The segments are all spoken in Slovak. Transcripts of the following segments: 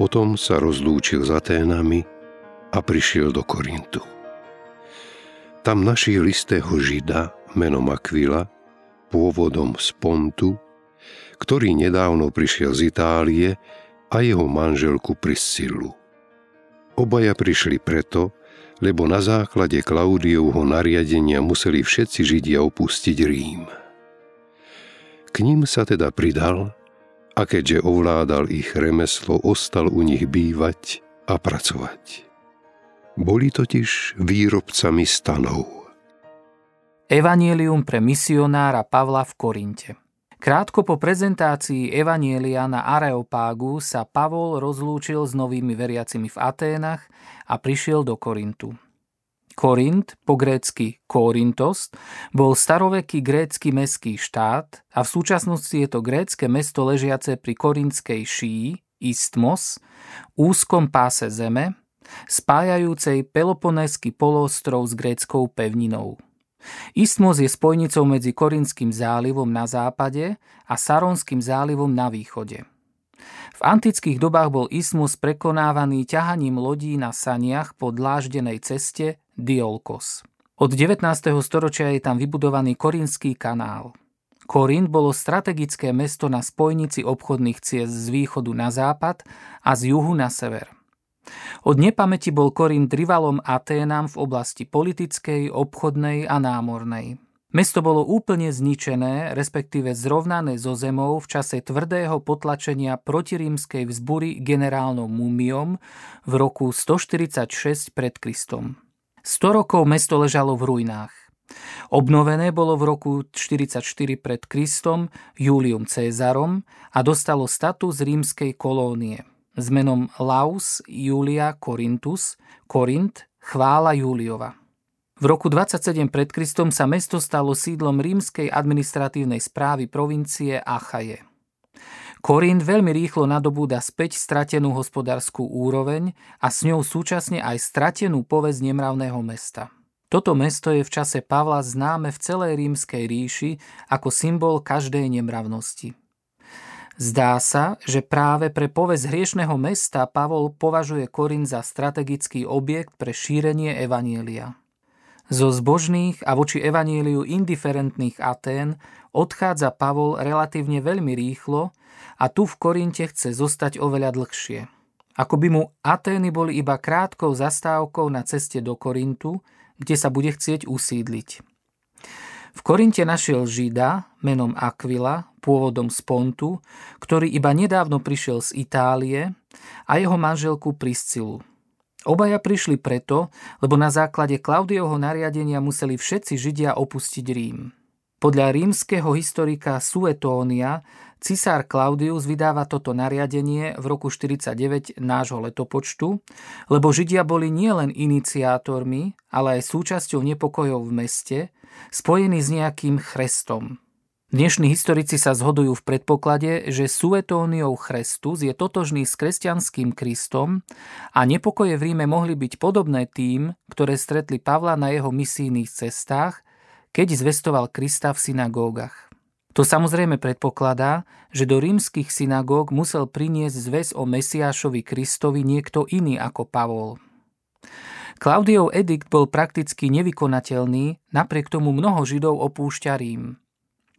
Potom sa rozlúčil s Aténami a prišiel do Korintu. Tam našiel istého žida menom Aquila, pôvodom z Pontu, ktorý nedávno prišiel z Itálie a jeho manželku Priscilu. Obaja prišli preto, lebo na základe Klaudiovho nariadenia museli všetci Židia opustiť Rím. K ním sa teda pridal a keďže ovládal ich remeslo, ostal u nich bývať a pracovať. Boli totiž výrobcami stanov. Evangelium pre misionára Pavla v Korinte Krátko po prezentácii Evanielia na Areopágu sa Pavol rozlúčil s novými veriacimi v Aténach a prišiel do Korintu. Korint, po grécky Korintos, bol staroveký grécky mestský štát a v súčasnosti je to grécke mesto ležiace pri korinskej šíji, Istmos, úzkom páse zeme, spájajúcej Peloponéský poloostrov s gréckou pevninou. Istmos je spojnicou medzi Korinským zálivom na západe a Saronským zálivom na východe. V antických dobách bol Ismus prekonávaný ťahaním lodí na saniach po dláždenej ceste Diolkos. Od 19. storočia je tam vybudovaný Korinský kanál. Korint bolo strategické mesto na spojnici obchodných ciest z východu na západ a z juhu na sever. Od nepamäti bol Korint rivalom Aténam v oblasti politickej, obchodnej a námornej. Mesto bolo úplne zničené, respektíve zrovnané so zemou v čase tvrdého potlačenia protirímskej vzbury generálnom Mumiom v roku 146 pred Kristom. 100 rokov mesto ležalo v ruinách. Obnovené bolo v roku 44 pred Kristom Julium Cézarom a dostalo status rímskej kolónie s menom Laus Julia Corinthus, Korint, chvála Juliova. V roku 27 pred Kristom sa mesto stalo sídlom rímskej administratívnej správy provincie Achaje. Korint veľmi rýchlo nadobúda späť stratenú hospodárskú úroveň a s ňou súčasne aj stratenú povesť nemravného mesta. Toto mesto je v čase Pavla známe v celej rímskej ríši ako symbol každej nemravnosti. Zdá sa, že práve pre povesť hriešného mesta Pavol považuje Korint za strategický objekt pre šírenie Evanielia. Zo zbožných a voči evaníliu indiferentných Atén odchádza Pavol relatívne veľmi rýchlo a tu v Korinte chce zostať oveľa dlhšie. Ako by mu Atény boli iba krátkou zastávkou na ceste do Korintu, kde sa bude chcieť usídliť. V Korinte našiel Žida menom Aquila, pôvodom z Pontu, ktorý iba nedávno prišiel z Itálie a jeho manželku Priscilu. Obaja prišli preto, lebo na základe Klaudiovho nariadenia museli všetci Židia opustiť Rím. Podľa rímskeho historika Suetónia cisár Claudius vydáva toto nariadenie v roku 49 nášho letopočtu, lebo Židia boli nielen iniciátormi, ale aj súčasťou nepokojov v meste, spojení s nejakým chrestom. Dnešní historici sa zhodujú v predpoklade, že Suetóniou Chrestus je totožný s kresťanským Kristom a nepokoje v Ríme mohli byť podobné tým, ktoré stretli Pavla na jeho misijných cestách keď zvestoval Krista v synagógach. To samozrejme predpokladá, že do rímskych synagóg musel priniesť zväz o Mesiášovi Kristovi niekto iný ako Pavol. Klaudiov edikt bol prakticky nevykonateľný, napriek tomu mnoho Židov opúšťa Rím.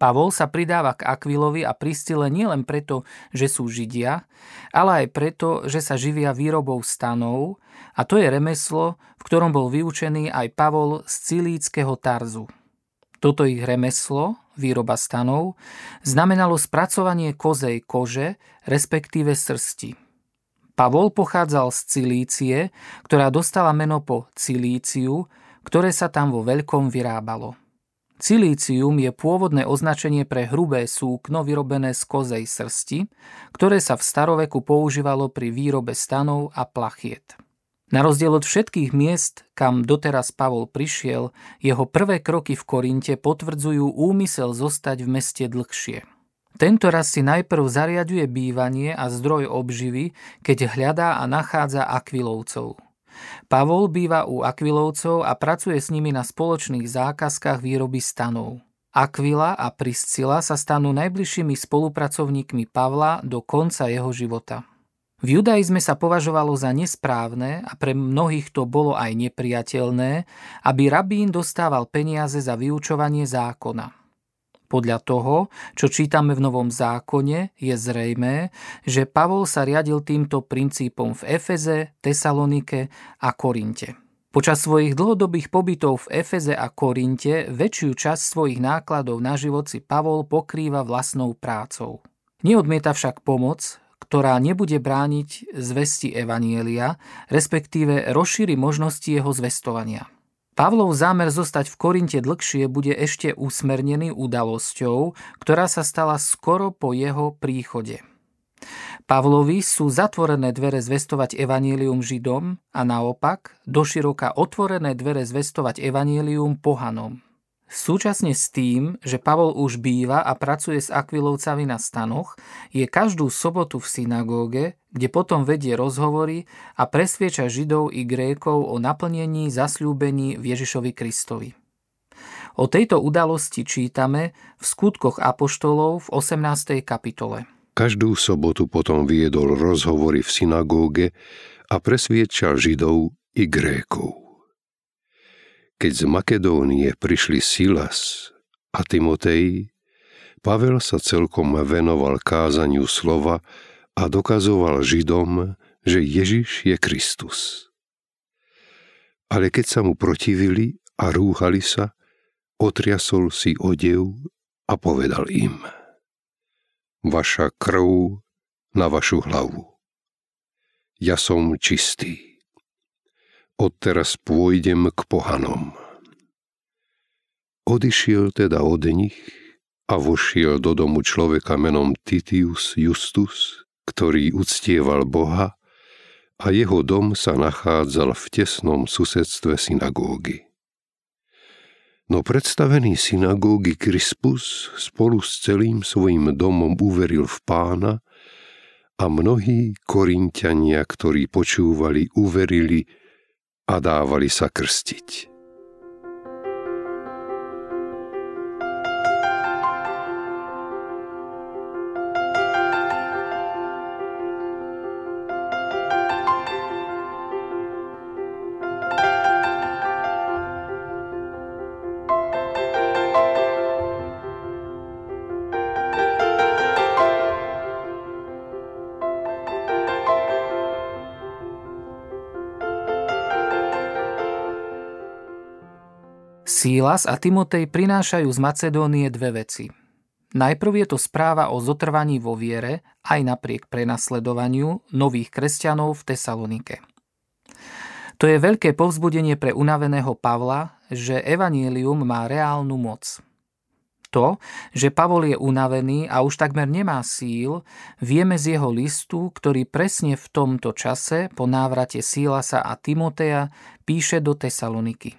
Pavol sa pridáva k Akvilovi a Pristile nielen preto, že sú Židia, ale aj preto, že sa živia výrobou stanov a to je remeslo, v ktorom bol vyučený aj Pavol z Cilíckého Tarzu. Toto ich remeslo, výroba stanov, znamenalo spracovanie kozej kože, respektíve srsti. Pavol pochádzal z Cilície, ktorá dostala meno po Cilíciu, ktoré sa tam vo veľkom vyrábalo. Cilícium je pôvodné označenie pre hrubé súkno vyrobené z kozej srsti, ktoré sa v staroveku používalo pri výrobe stanov a plachiet. Na rozdiel od všetkých miest, kam doteraz Pavol prišiel, jeho prvé kroky v Korinte potvrdzujú úmysel zostať v meste dlhšie. Tento raz si najprv zariaduje bývanie a zdroj obživy, keď hľadá a nachádza akvilovcov. Pavol býva u akvilovcov a pracuje s nimi na spoločných zákazkách výroby stanov. Aquila a Priscila sa stanú najbližšími spolupracovníkmi Pavla do konca jeho života. V judaizme sa považovalo za nesprávne a pre mnohých to bolo aj nepriateľné, aby rabín dostával peniaze za vyučovanie zákona. Podľa toho, čo čítame v Novom zákone, je zrejmé, že Pavol sa riadil týmto princípom v Efeze, Tesalonike a Korinte. Počas svojich dlhodobých pobytov v Efeze a Korinte väčšiu časť svojich nákladov na život si Pavol pokrýva vlastnou prácou. Neodmieta však pomoc, ktorá nebude brániť zvesti Evanielia, respektíve rozšíri možnosti jeho zvestovania. Pavlov zámer zostať v Korinte dlhšie bude ešte usmernený udalosťou, ktorá sa stala skoro po jeho príchode. Pavlovi sú zatvorené dvere zvestovať evanílium Židom a naopak doširoka otvorené dvere zvestovať evanílium pohanom. Súčasne s tým, že Pavol už býva a pracuje s Akvilovcami na stanoch, je každú sobotu v synagóge, kde potom vedie rozhovory a presvieča Židov i Grékov o naplnení zasľúbení v Ježišovi Kristovi. O tejto udalosti čítame v skutkoch Apoštolov v 18. kapitole. Každú sobotu potom viedol rozhovory v synagóge a presviečal Židov i Grékov. Keď z Makedónie prišli Silas a Timotej, Pavel sa celkom venoval kázaniu slova a dokazoval Židom, že Ježiš je Kristus. Ale keď sa mu protivili a rúhali sa, otriasol si odev a povedal im Vaša krv na vašu hlavu. Ja som čistý odteraz pôjdem k pohanom. Odišiel teda od nich a vošiel do domu človeka menom Titius Justus, ktorý uctieval Boha a jeho dom sa nachádzal v tesnom susedstve synagógy. No predstavený synagógy Crispus spolu s celým svojim domom uveril v pána a mnohí korinťania, ktorí počúvali, uverili, a dávali sa krstiť. Sílas a Timotej prinášajú z Macedónie dve veci. Najprv je to správa o zotrvaní vo viere, aj napriek prenasledovaniu nových kresťanov v Tesalonike. To je veľké povzbudenie pre unaveného Pavla, že evanílium má reálnu moc. To, že Pavol je unavený a už takmer nemá síl, vieme z jeho listu, ktorý presne v tomto čase po návrate Sílasa a Timoteja píše do Tesaloniky.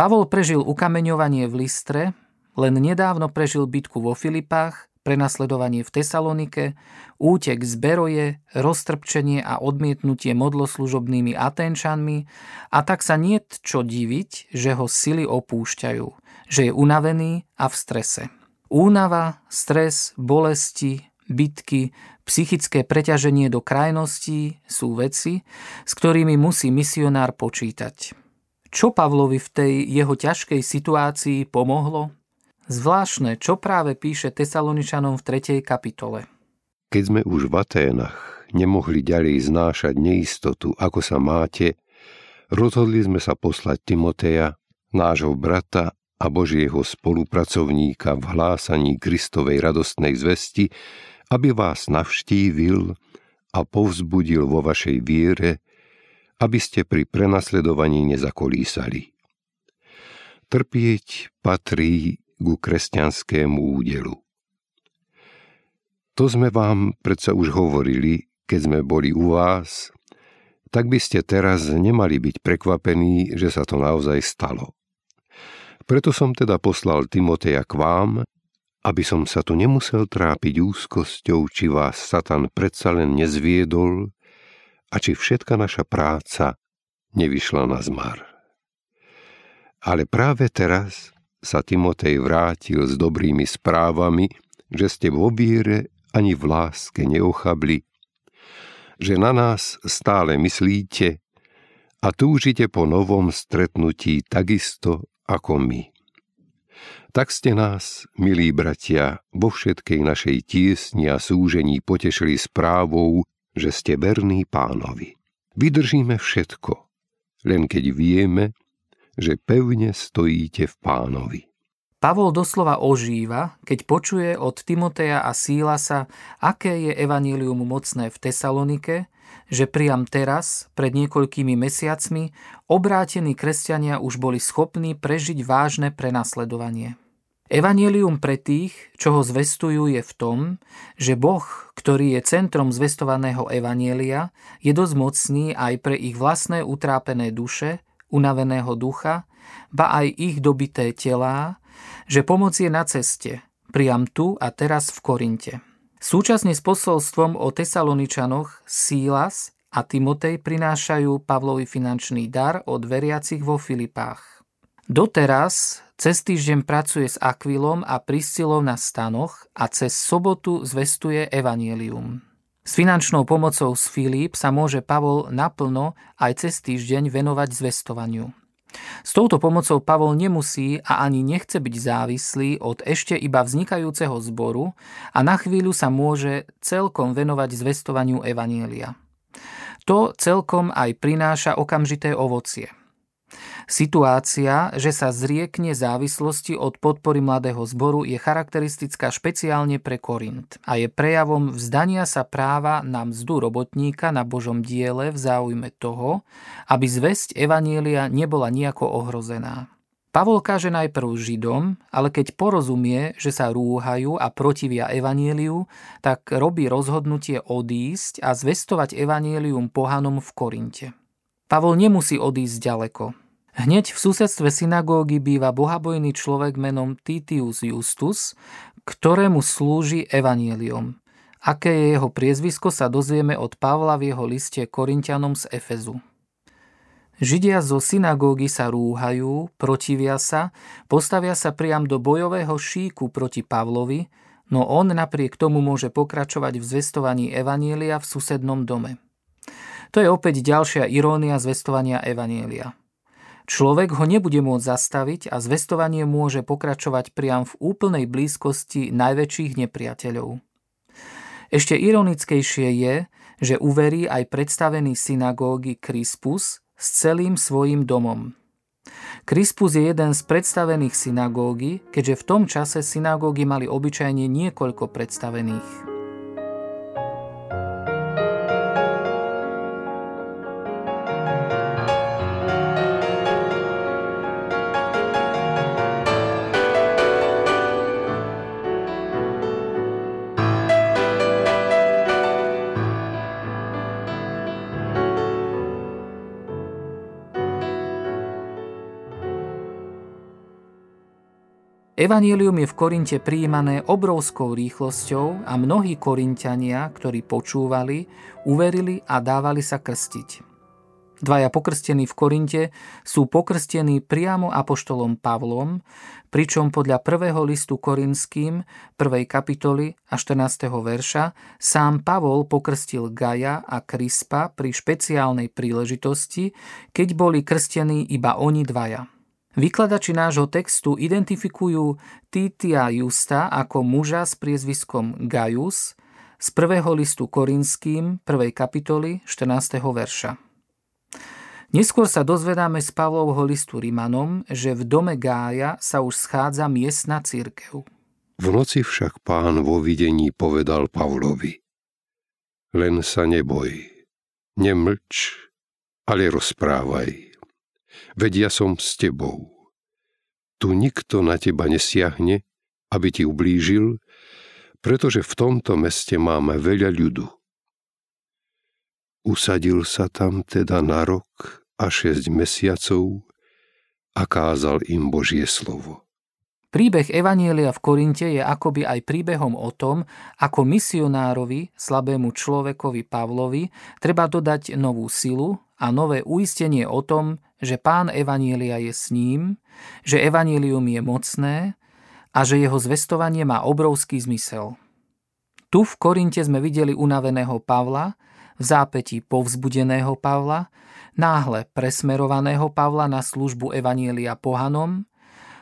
Pavol prežil ukameňovanie v Listre, len nedávno prežil bitku vo Filipách, prenasledovanie v Tesalonike, útek z Beroje, roztrpčenie a odmietnutie modloslužobnými Atenčanmi a tak sa nie čo diviť, že ho sily opúšťajú, že je unavený a v strese. Únava, stres, bolesti, bitky, psychické preťaženie do krajností sú veci, s ktorými musí misionár počítať. Čo Pavlovi v tej jeho ťažkej situácii pomohlo? Zvláštne, čo práve píše Tesaloničanom v 3. kapitole. Keď sme už v Aténach nemohli ďalej znášať neistotu, ako sa máte, rozhodli sme sa poslať Timoteja, nášho brata a Božieho spolupracovníka v hlásaní Kristovej radostnej zvesti, aby vás navštívil a povzbudil vo vašej viere, aby ste pri prenasledovaní nezakolísali. Trpieť patrí ku kresťanskému údelu. To sme vám predsa už hovorili, keď sme boli u vás, tak by ste teraz nemali byť prekvapení, že sa to naozaj stalo. Preto som teda poslal Timoteja k vám, aby som sa tu nemusel trápiť úzkosťou, či vás Satan predsa len nezviedol a či všetka naša práca nevyšla na zmar. Ale práve teraz sa Timotej vrátil s dobrými správami, že ste vo viere ani v láske neochabli, že na nás stále myslíte a túžite po novom stretnutí takisto ako my. Tak ste nás, milí bratia, vo všetkej našej tiesni a súžení potešili správou, že ste verní pánovi. Vydržíme všetko, len keď vieme, že pevne stojíte v pánovi. Pavol doslova ožíva, keď počuje od Timoteja a Sílasa, aké je evanílium mocné v Tesalonike, že priam teraz, pred niekoľkými mesiacmi, obrátení kresťania už boli schopní prežiť vážne prenasledovanie. Evangelium pre tých, čo ho zvestujú, je v tom, že Boh, ktorý je centrom zvestovaného evanielia, je dosť mocný aj pre ich vlastné utrápené duše, unaveného ducha, ba aj ich dobité telá, že pomoc je na ceste, priam tu a teraz v Korinte. Súčasne s posolstvom o Tesaloničanoch Sílas a Timotej prinášajú Pavlovi finančný dar od veriacich vo Filipách. Doteraz cez týždeň pracuje s Akvilom a Priscilou na stanoch a cez sobotu zvestuje Evangelium. S finančnou pomocou z Filip sa môže Pavol naplno aj cez týždeň venovať zvestovaniu. S touto pomocou Pavol nemusí a ani nechce byť závislý od ešte iba vznikajúceho zboru a na chvíľu sa môže celkom venovať zvestovaniu Evanielia. To celkom aj prináša okamžité ovocie – Situácia, že sa zriekne závislosti od podpory mladého zboru je charakteristická špeciálne pre Korint a je prejavom vzdania sa práva na mzdu robotníka na Božom diele v záujme toho, aby zväzť Evanielia nebola nejako ohrozená. Pavol káže najprv Židom, ale keď porozumie, že sa rúhajú a protivia Evanieliu, tak robí rozhodnutie odísť a zvestovať Evanielium pohanom v Korinte. Pavol nemusí odísť ďaleko. Hneď v susedstve synagógy býva bohabojný človek menom Titius Justus, ktorému slúži evanielium. Aké je jeho priezvisko sa dozvieme od Pavla v jeho liste Korintianom z Efezu. Židia zo synagógy sa rúhajú, protivia sa, postavia sa priam do bojového šíku proti Pavlovi, no on napriek tomu môže pokračovať v zvestovaní Evanielia v susednom dome. To je opäť ďalšia irónia zvestovania Evanielia. Človek ho nebude môcť zastaviť a zvestovanie môže pokračovať priam v úplnej blízkosti najväčších nepriateľov. Ešte ironickejšie je, že uverí aj predstavený synagógy Krispus s celým svojim domom. Krispus je jeden z predstavených synagógy, keďže v tom čase synagógy mali obyčajne niekoľko predstavených. Evangelium je v Korinte prijímané obrovskou rýchlosťou a mnohí Korintiania, ktorí počúvali, uverili a dávali sa krstiť. Dvaja pokrstení v Korinte sú pokrstení priamo apoštolom Pavlom, pričom podľa prvého listu Korinským, prvej kapitoly a 14. verša, sám Pavol pokrstil Gaja a Krispa pri špeciálnej príležitosti, keď boli krstení iba oni dvaja. Vykladači nášho textu identifikujú Titia Justa ako muža s priezviskom Gaius z prvého listu Korinským, 1. kapitoly, 14. verša. Neskôr sa dozvedáme z Pavlovho listu Rimanom, že v dome Gája sa už schádza miestna církev. V noci však pán vo videní povedal Pavlovi Len sa neboj, nemlč, ale rozprávaj veď ja som s tebou. Tu nikto na teba nesiahne, aby ti ublížil, pretože v tomto meste máme veľa ľudu. Usadil sa tam teda na rok a šesť mesiacov a kázal im Božie slovo. Príbeh Evanielia v Korinte je akoby aj príbehom o tom, ako misionárovi, slabému človekovi Pavlovi, treba dodať novú silu a nové uistenie o tom, že pán Evanielia je s ním, že Evanielium je mocné a že jeho zvestovanie má obrovský zmysel. Tu v Korinte sme videli unaveného Pavla, v zápätí povzbudeného Pavla, náhle presmerovaného Pavla na službu Evanielia pohanom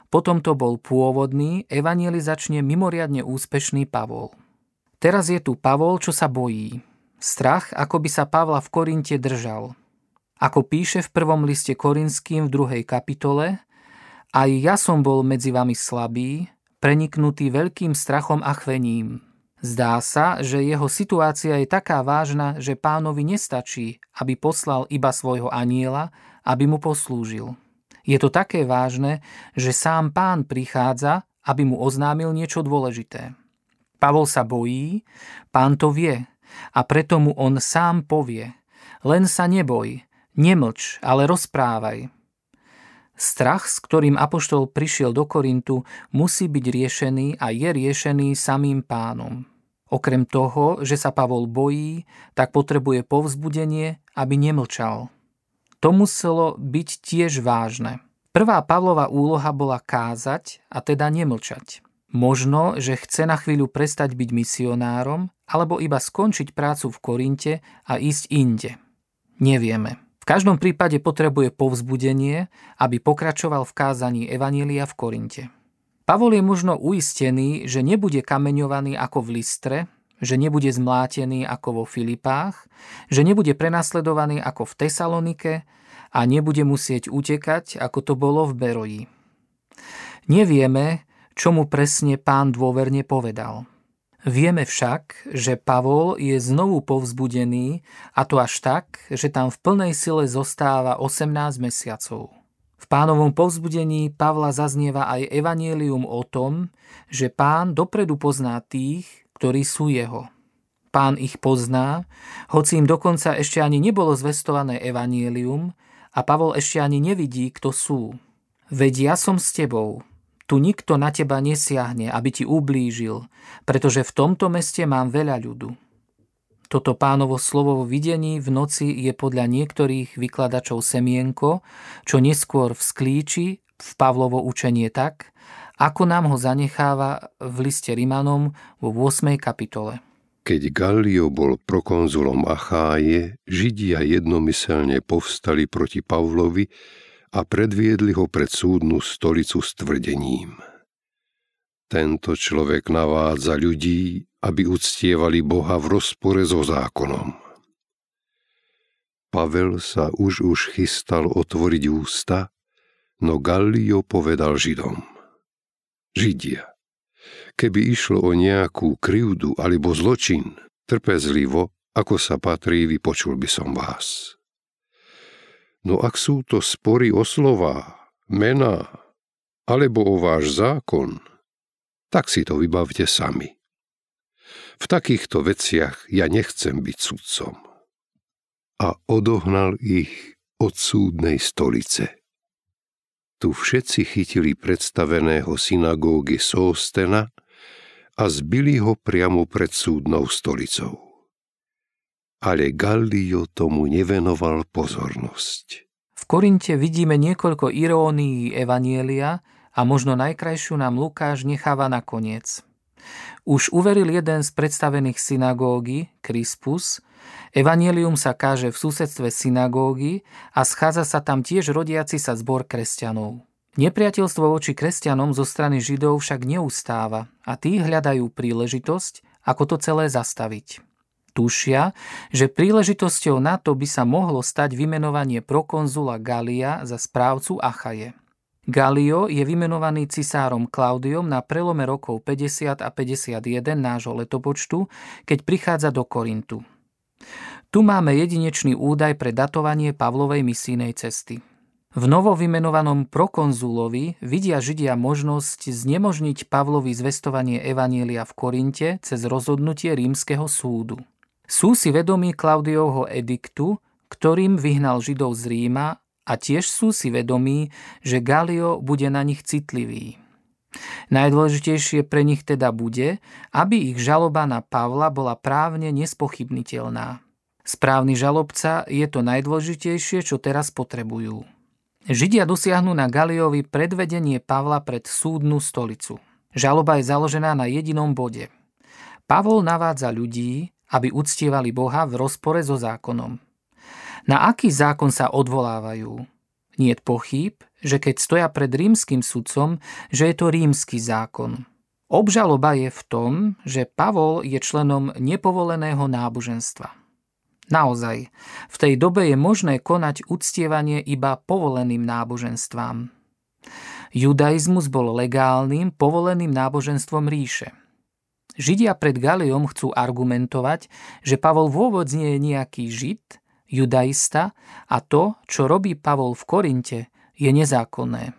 potom to bol pôvodný, evangelizačne mimoriadne úspešný Pavol. Teraz je tu Pavol, čo sa bojí. Strach, ako by sa Pavla v Korinte držal. Ako píše v prvom liste Korinským v druhej kapitole, aj ja som bol medzi vami slabý, preniknutý veľkým strachom a chvením. Zdá sa, že jeho situácia je taká vážna, že pánovi nestačí, aby poslal iba svojho aniela, aby mu poslúžil. Je to také vážne, že sám pán prichádza, aby mu oznámil niečo dôležité. Pavol sa bojí, pán to vie a preto mu on sám povie. Len sa neboj, nemlč, ale rozprávaj. Strach, s ktorým Apoštol prišiel do Korintu, musí byť riešený a je riešený samým pánom. Okrem toho, že sa Pavol bojí, tak potrebuje povzbudenie, aby nemlčal. To muselo byť tiež vážne. Prvá Pavlova úloha bola kázať a teda nemlčať. Možno, že chce na chvíľu prestať byť misionárom alebo iba skončiť prácu v Korinte a ísť inde. Nevieme. Každom prípade potrebuje povzbudenie, aby pokračoval v kázaní Evanília v Korinte. Pavol je možno uistený, že nebude kameňovaný ako v Listre, že nebude zmlátený ako vo Filipách, že nebude prenasledovaný ako v Tesalonike a nebude musieť utekať, ako to bolo v Beroji. Nevieme, čo mu presne pán dôverne povedal. Vieme však, že Pavol je znovu povzbudený a to až tak, že tam v plnej sile zostáva 18 mesiacov. V pánovom povzbudení Pavla zaznieva aj evanielium o tom, že pán dopredu pozná tých, ktorí sú jeho. Pán ich pozná, hoci im dokonca ešte ani nebolo zvestované evanielium a Pavol ešte ani nevidí, kto sú. Veď ja som s tebou, tu nikto na teba nesiahne, aby ti ublížil, pretože v tomto meste mám veľa ľudu. Toto pánovo slovo vo videní v noci je podľa niektorých vykladačov semienko, čo neskôr vzklíči v Pavlovo učenie tak, ako nám ho zanecháva v liste Rimanom vo 8. kapitole. Keď Gallio bol prokonzulom Acháje, Židia jednomyselne povstali proti Pavlovi a predviedli ho pred súdnu stolicu s tvrdením. Tento človek navádza ľudí, aby uctievali Boha v rozpore so zákonom. Pavel sa už už chystal otvoriť ústa, No Gallio povedal Židom. Židia, keby išlo o nejakú krivdu alebo zločin, trpezlivo, ako sa patrí, vypočul by som vás. No ak sú to spory o slová, mená, alebo o váš zákon, tak si to vybavte sami. V takýchto veciach ja nechcem byť sudcom. A odohnal ich od súdnej stolice. Tu všetci chytili predstaveného synagógy Sóstena a zbili ho priamo pred súdnou stolicou. Ale Gallio tomu nevenoval pozornosť. V Korinte vidíme niekoľko irónií Evanielia a možno najkrajšiu nám Lukáš necháva na koniec. Už uveril jeden z predstavených synagógy, Crispus, Evangelium sa káže v susedstve synagógy a schádza sa tam tiež rodiaci sa zbor kresťanov. Nepriateľstvo voči kresťanom zo strany Židov však neustáva a tí hľadajú príležitosť, ako to celé zastaviť. Tušia, že príležitosťou na to by sa mohlo stať vymenovanie prokonzula Galia za správcu Achaje. Galio je vymenovaný cisárom Klaudiom na prelome rokov 50 a 51 nášho letopočtu, keď prichádza do Korintu. Tu máme jedinečný údaj pre datovanie Pavlovej misijnej cesty. V novo vymenovanom prokonzulovi vidia Židia možnosť znemožniť Pavlovi zvestovanie Evanielia v Korinte cez rozhodnutie rímskeho súdu. Sú si vedomí Klaudiovho ediktu, ktorým vyhnal Židov z Ríma a tiež sú si vedomí, že Galio bude na nich citlivý. Najdôležitejšie pre nich teda bude, aby ich žaloba na Pavla bola právne nespochybniteľná. Správny žalobca je to najdôležitejšie, čo teraz potrebujú. Židia dosiahnu na Galiovi predvedenie Pavla pred súdnu stolicu. Žaloba je založená na jedinom bode. Pavol navádza ľudí, aby uctievali Boha v rozpore so zákonom. Na aký zákon sa odvolávajú? Nie pochyb, že keď stoja pred rímským sudcom, že je to rímsky zákon. Obžaloba je v tom, že Pavol je členom nepovoleného náboženstva. Naozaj, v tej dobe je možné konať uctievanie iba povoleným náboženstvám. Judaizmus bol legálnym, povoleným náboženstvom ríše. Židia pred Galiom chcú argumentovať, že Pavol vôbec nie je nejaký žid, judaista a to, čo robí Pavol v Korinte, je nezákonné.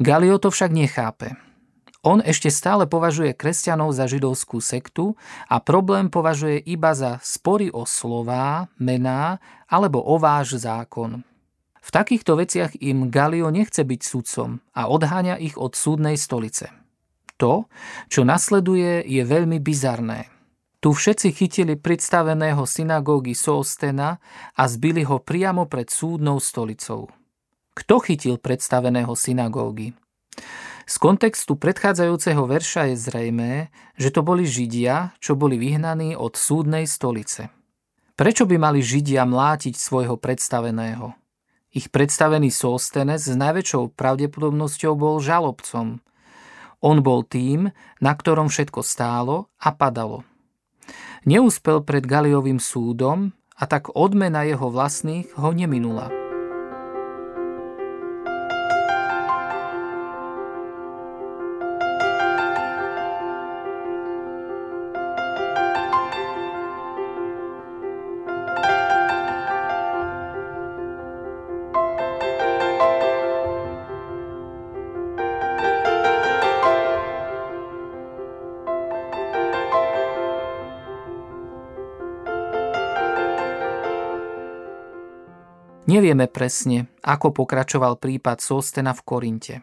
Galio to však nechápe. On ešte stále považuje kresťanov za židovskú sektu a problém považuje iba za spory o slová, mená alebo o váš zákon. V takýchto veciach im Galio nechce byť sudcom a odháňa ich od súdnej stolice. To, čo nasleduje, je veľmi bizarné. Tu všetci chytili predstaveného synagógy Soostena a zbili ho priamo pred súdnou stolicou. Kto chytil predstaveného synagógy? Z kontextu predchádzajúceho verša je zrejmé, že to boli Židia, čo boli vyhnaní od súdnej stolice. Prečo by mali Židia mlátiť svojho predstaveného? Ich predstavený Sóstenes s najväčšou pravdepodobnosťou bol žalobcom. On bol tým, na ktorom všetko stálo a padalo. Neúspel pred Galiovým súdom a tak odmena jeho vlastných ho neminula. Nevieme presne, ako pokračoval prípad Sostena v Korinte.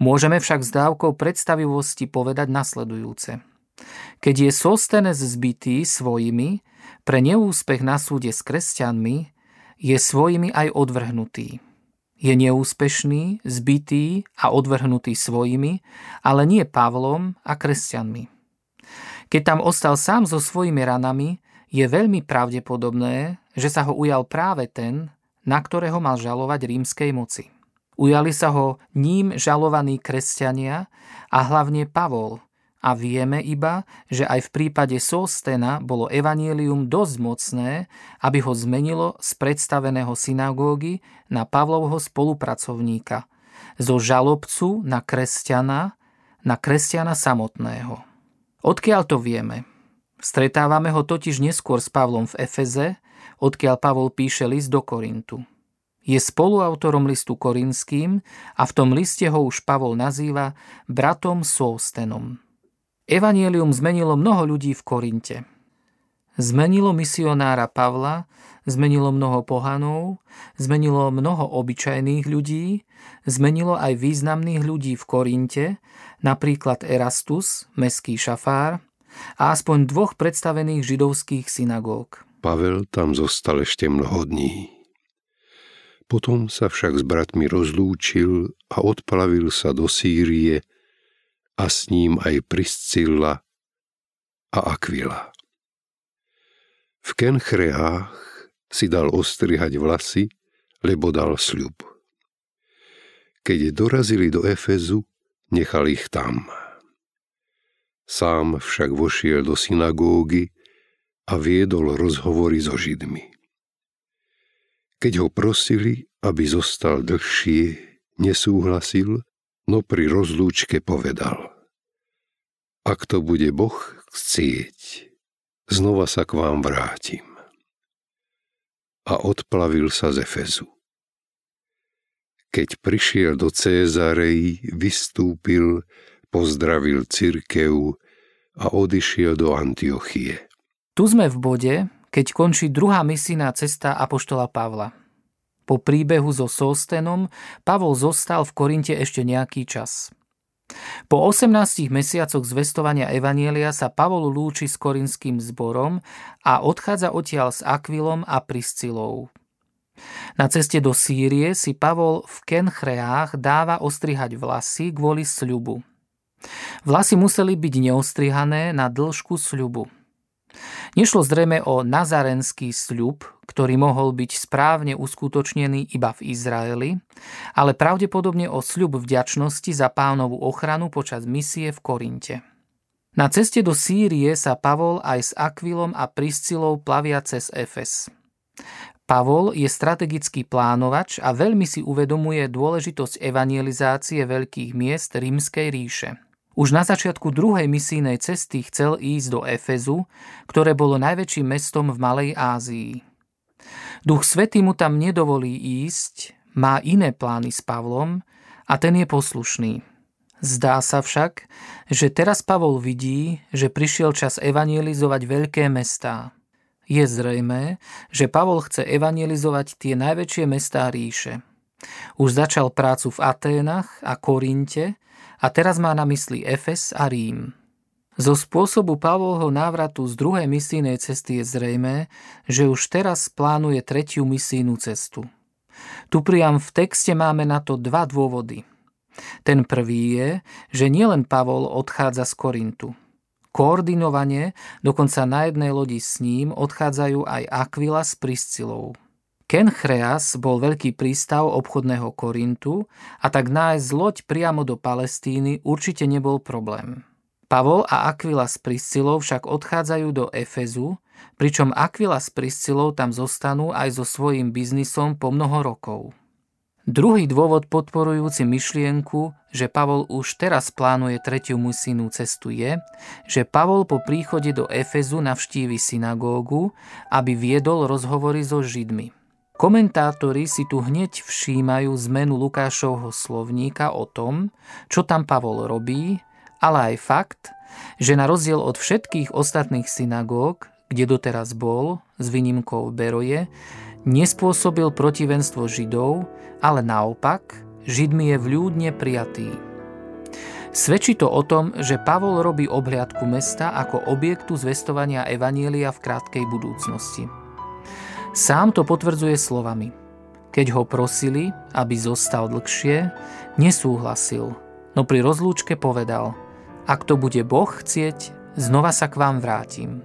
Môžeme však s dávkou predstavivosti povedať nasledujúce. Keď je Sostenes zbytý svojimi, pre neúspech na súde s kresťanmi, je svojimi aj odvrhnutý. Je neúspešný, zbytý a odvrhnutý svojimi, ale nie Pavlom a kresťanmi. Keď tam ostal sám so svojimi ranami, je veľmi pravdepodobné, že sa ho ujal práve ten, na ktorého mal žalovať rímskej moci. Ujali sa ho ním žalovaní kresťania a hlavne Pavol a vieme iba, že aj v prípade Sostena bolo evanielium dosť mocné, aby ho zmenilo z predstaveného synagógy na Pavlovho spolupracovníka, zo žalobcu na kresťana, na kresťana samotného. Odkiaľ to vieme? Stretávame ho totiž neskôr s Pavlom v Efeze, odkiaľ Pavol píše list do Korintu. Je spoluautorom listu korinským a v tom liste ho už Pavol nazýva bratom Sóstenom. Evangelium zmenilo mnoho ľudí v Korinte. Zmenilo misionára Pavla, zmenilo mnoho pohanov, zmenilo mnoho obyčajných ľudí, zmenilo aj významných ľudí v Korinte, napríklad Erastus, meský šafár, a aspoň dvoch predstavených židovských synagóg. Pavel tam zostal ešte mnoho dní. Potom sa však s bratmi rozlúčil a odplavil sa do Sýrie a s ním aj Priscilla a Aquila. V Kenchreách si dal ostrihať vlasy, lebo dal sľub. Keď dorazili do Efezu, nechal ich tam. Sám však vošiel do synagógy a viedol rozhovory so Židmi. Keď ho prosili, aby zostal dlhšie, nesúhlasil, no pri rozlúčke povedal. Ak to bude Boh chcieť, znova sa k vám vrátim. A odplavil sa z Efezu. Keď prišiel do Cézarei, vystúpil, pozdravil cirkev a odišiel do Antiochie. Tu sme v bode, keď končí druhá misijná cesta Apoštola Pavla. Po príbehu so Sostenom Pavol zostal v Korinte ešte nejaký čas. Po 18 mesiacoch zvestovania Evanielia sa Pavol lúči s korinským zborom a odchádza odtiaľ s Akvilom a Priscilou. Na ceste do Sýrie si Pavol v Kenchreách dáva ostrihať vlasy kvôli sľubu. Vlasy museli byť neostrihané na dĺžku sľubu. Nešlo zrejme o nazarenský sľub, ktorý mohol byť správne uskutočnený iba v Izraeli, ale pravdepodobne o sľub vďačnosti za pánovú ochranu počas misie v Korinte. Na ceste do Sýrie sa Pavol aj s Akvilom a Priscilou plavia cez Efes. Pavol je strategický plánovač a veľmi si uvedomuje dôležitosť evangelizácie veľkých miest rímskej ríše. Už na začiatku druhej misijnej cesty chcel ísť do Efezu, ktoré bolo najväčším mestom v Malej Ázii. Duch Svetý mu tam nedovolí ísť, má iné plány s Pavlom a ten je poslušný. Zdá sa však, že teraz Pavol vidí, že prišiel čas evangelizovať veľké mestá. Je zrejmé, že Pavol chce evangelizovať tie najväčšie mestá ríše. Už začal prácu v Aténach a Korinte a teraz má na mysli Efes a Rím. Zo spôsobu Pavlovho návratu z druhej misijnej cesty je zrejmé, že už teraz plánuje tretiu misijnú cestu. Tu priam v texte máme na to dva dôvody. Ten prvý je, že nielen Pavol odchádza z Korintu. Koordinovane, dokonca na jednej lodi s ním, odchádzajú aj Aquila s Priscilou. Kenchreas bol veľký prístav obchodného Korintu a tak nájsť loď priamo do Palestíny určite nebol problém. Pavol a Aquila s Priscilou však odchádzajú do Efezu, pričom Aquila s Priscilou tam zostanú aj so svojím biznisom po mnoho rokov. Druhý dôvod podporujúci myšlienku, že Pavol už teraz plánuje tretiu misijnú cestu je, že Pavol po príchode do Efezu navštívi synagógu, aby viedol rozhovory so Židmi. Komentátori si tu hneď všímajú zmenu Lukášovho slovníka o tom, čo tam Pavol robí, ale aj fakt, že na rozdiel od všetkých ostatných synagóg, kde doteraz bol, s výnimkou Beroje, nespôsobil protivenstvo Židov, ale naopak, Židmi je vľúdne prijatý. Svedčí to o tom, že Pavol robí obhliadku mesta ako objektu zvestovania Evanielia v krátkej budúcnosti. Sám to potvrdzuje slovami. Keď ho prosili, aby zostal dlhšie, nesúhlasil, no pri rozlúčke povedal, ak to bude Boh chcieť, znova sa k vám vrátim.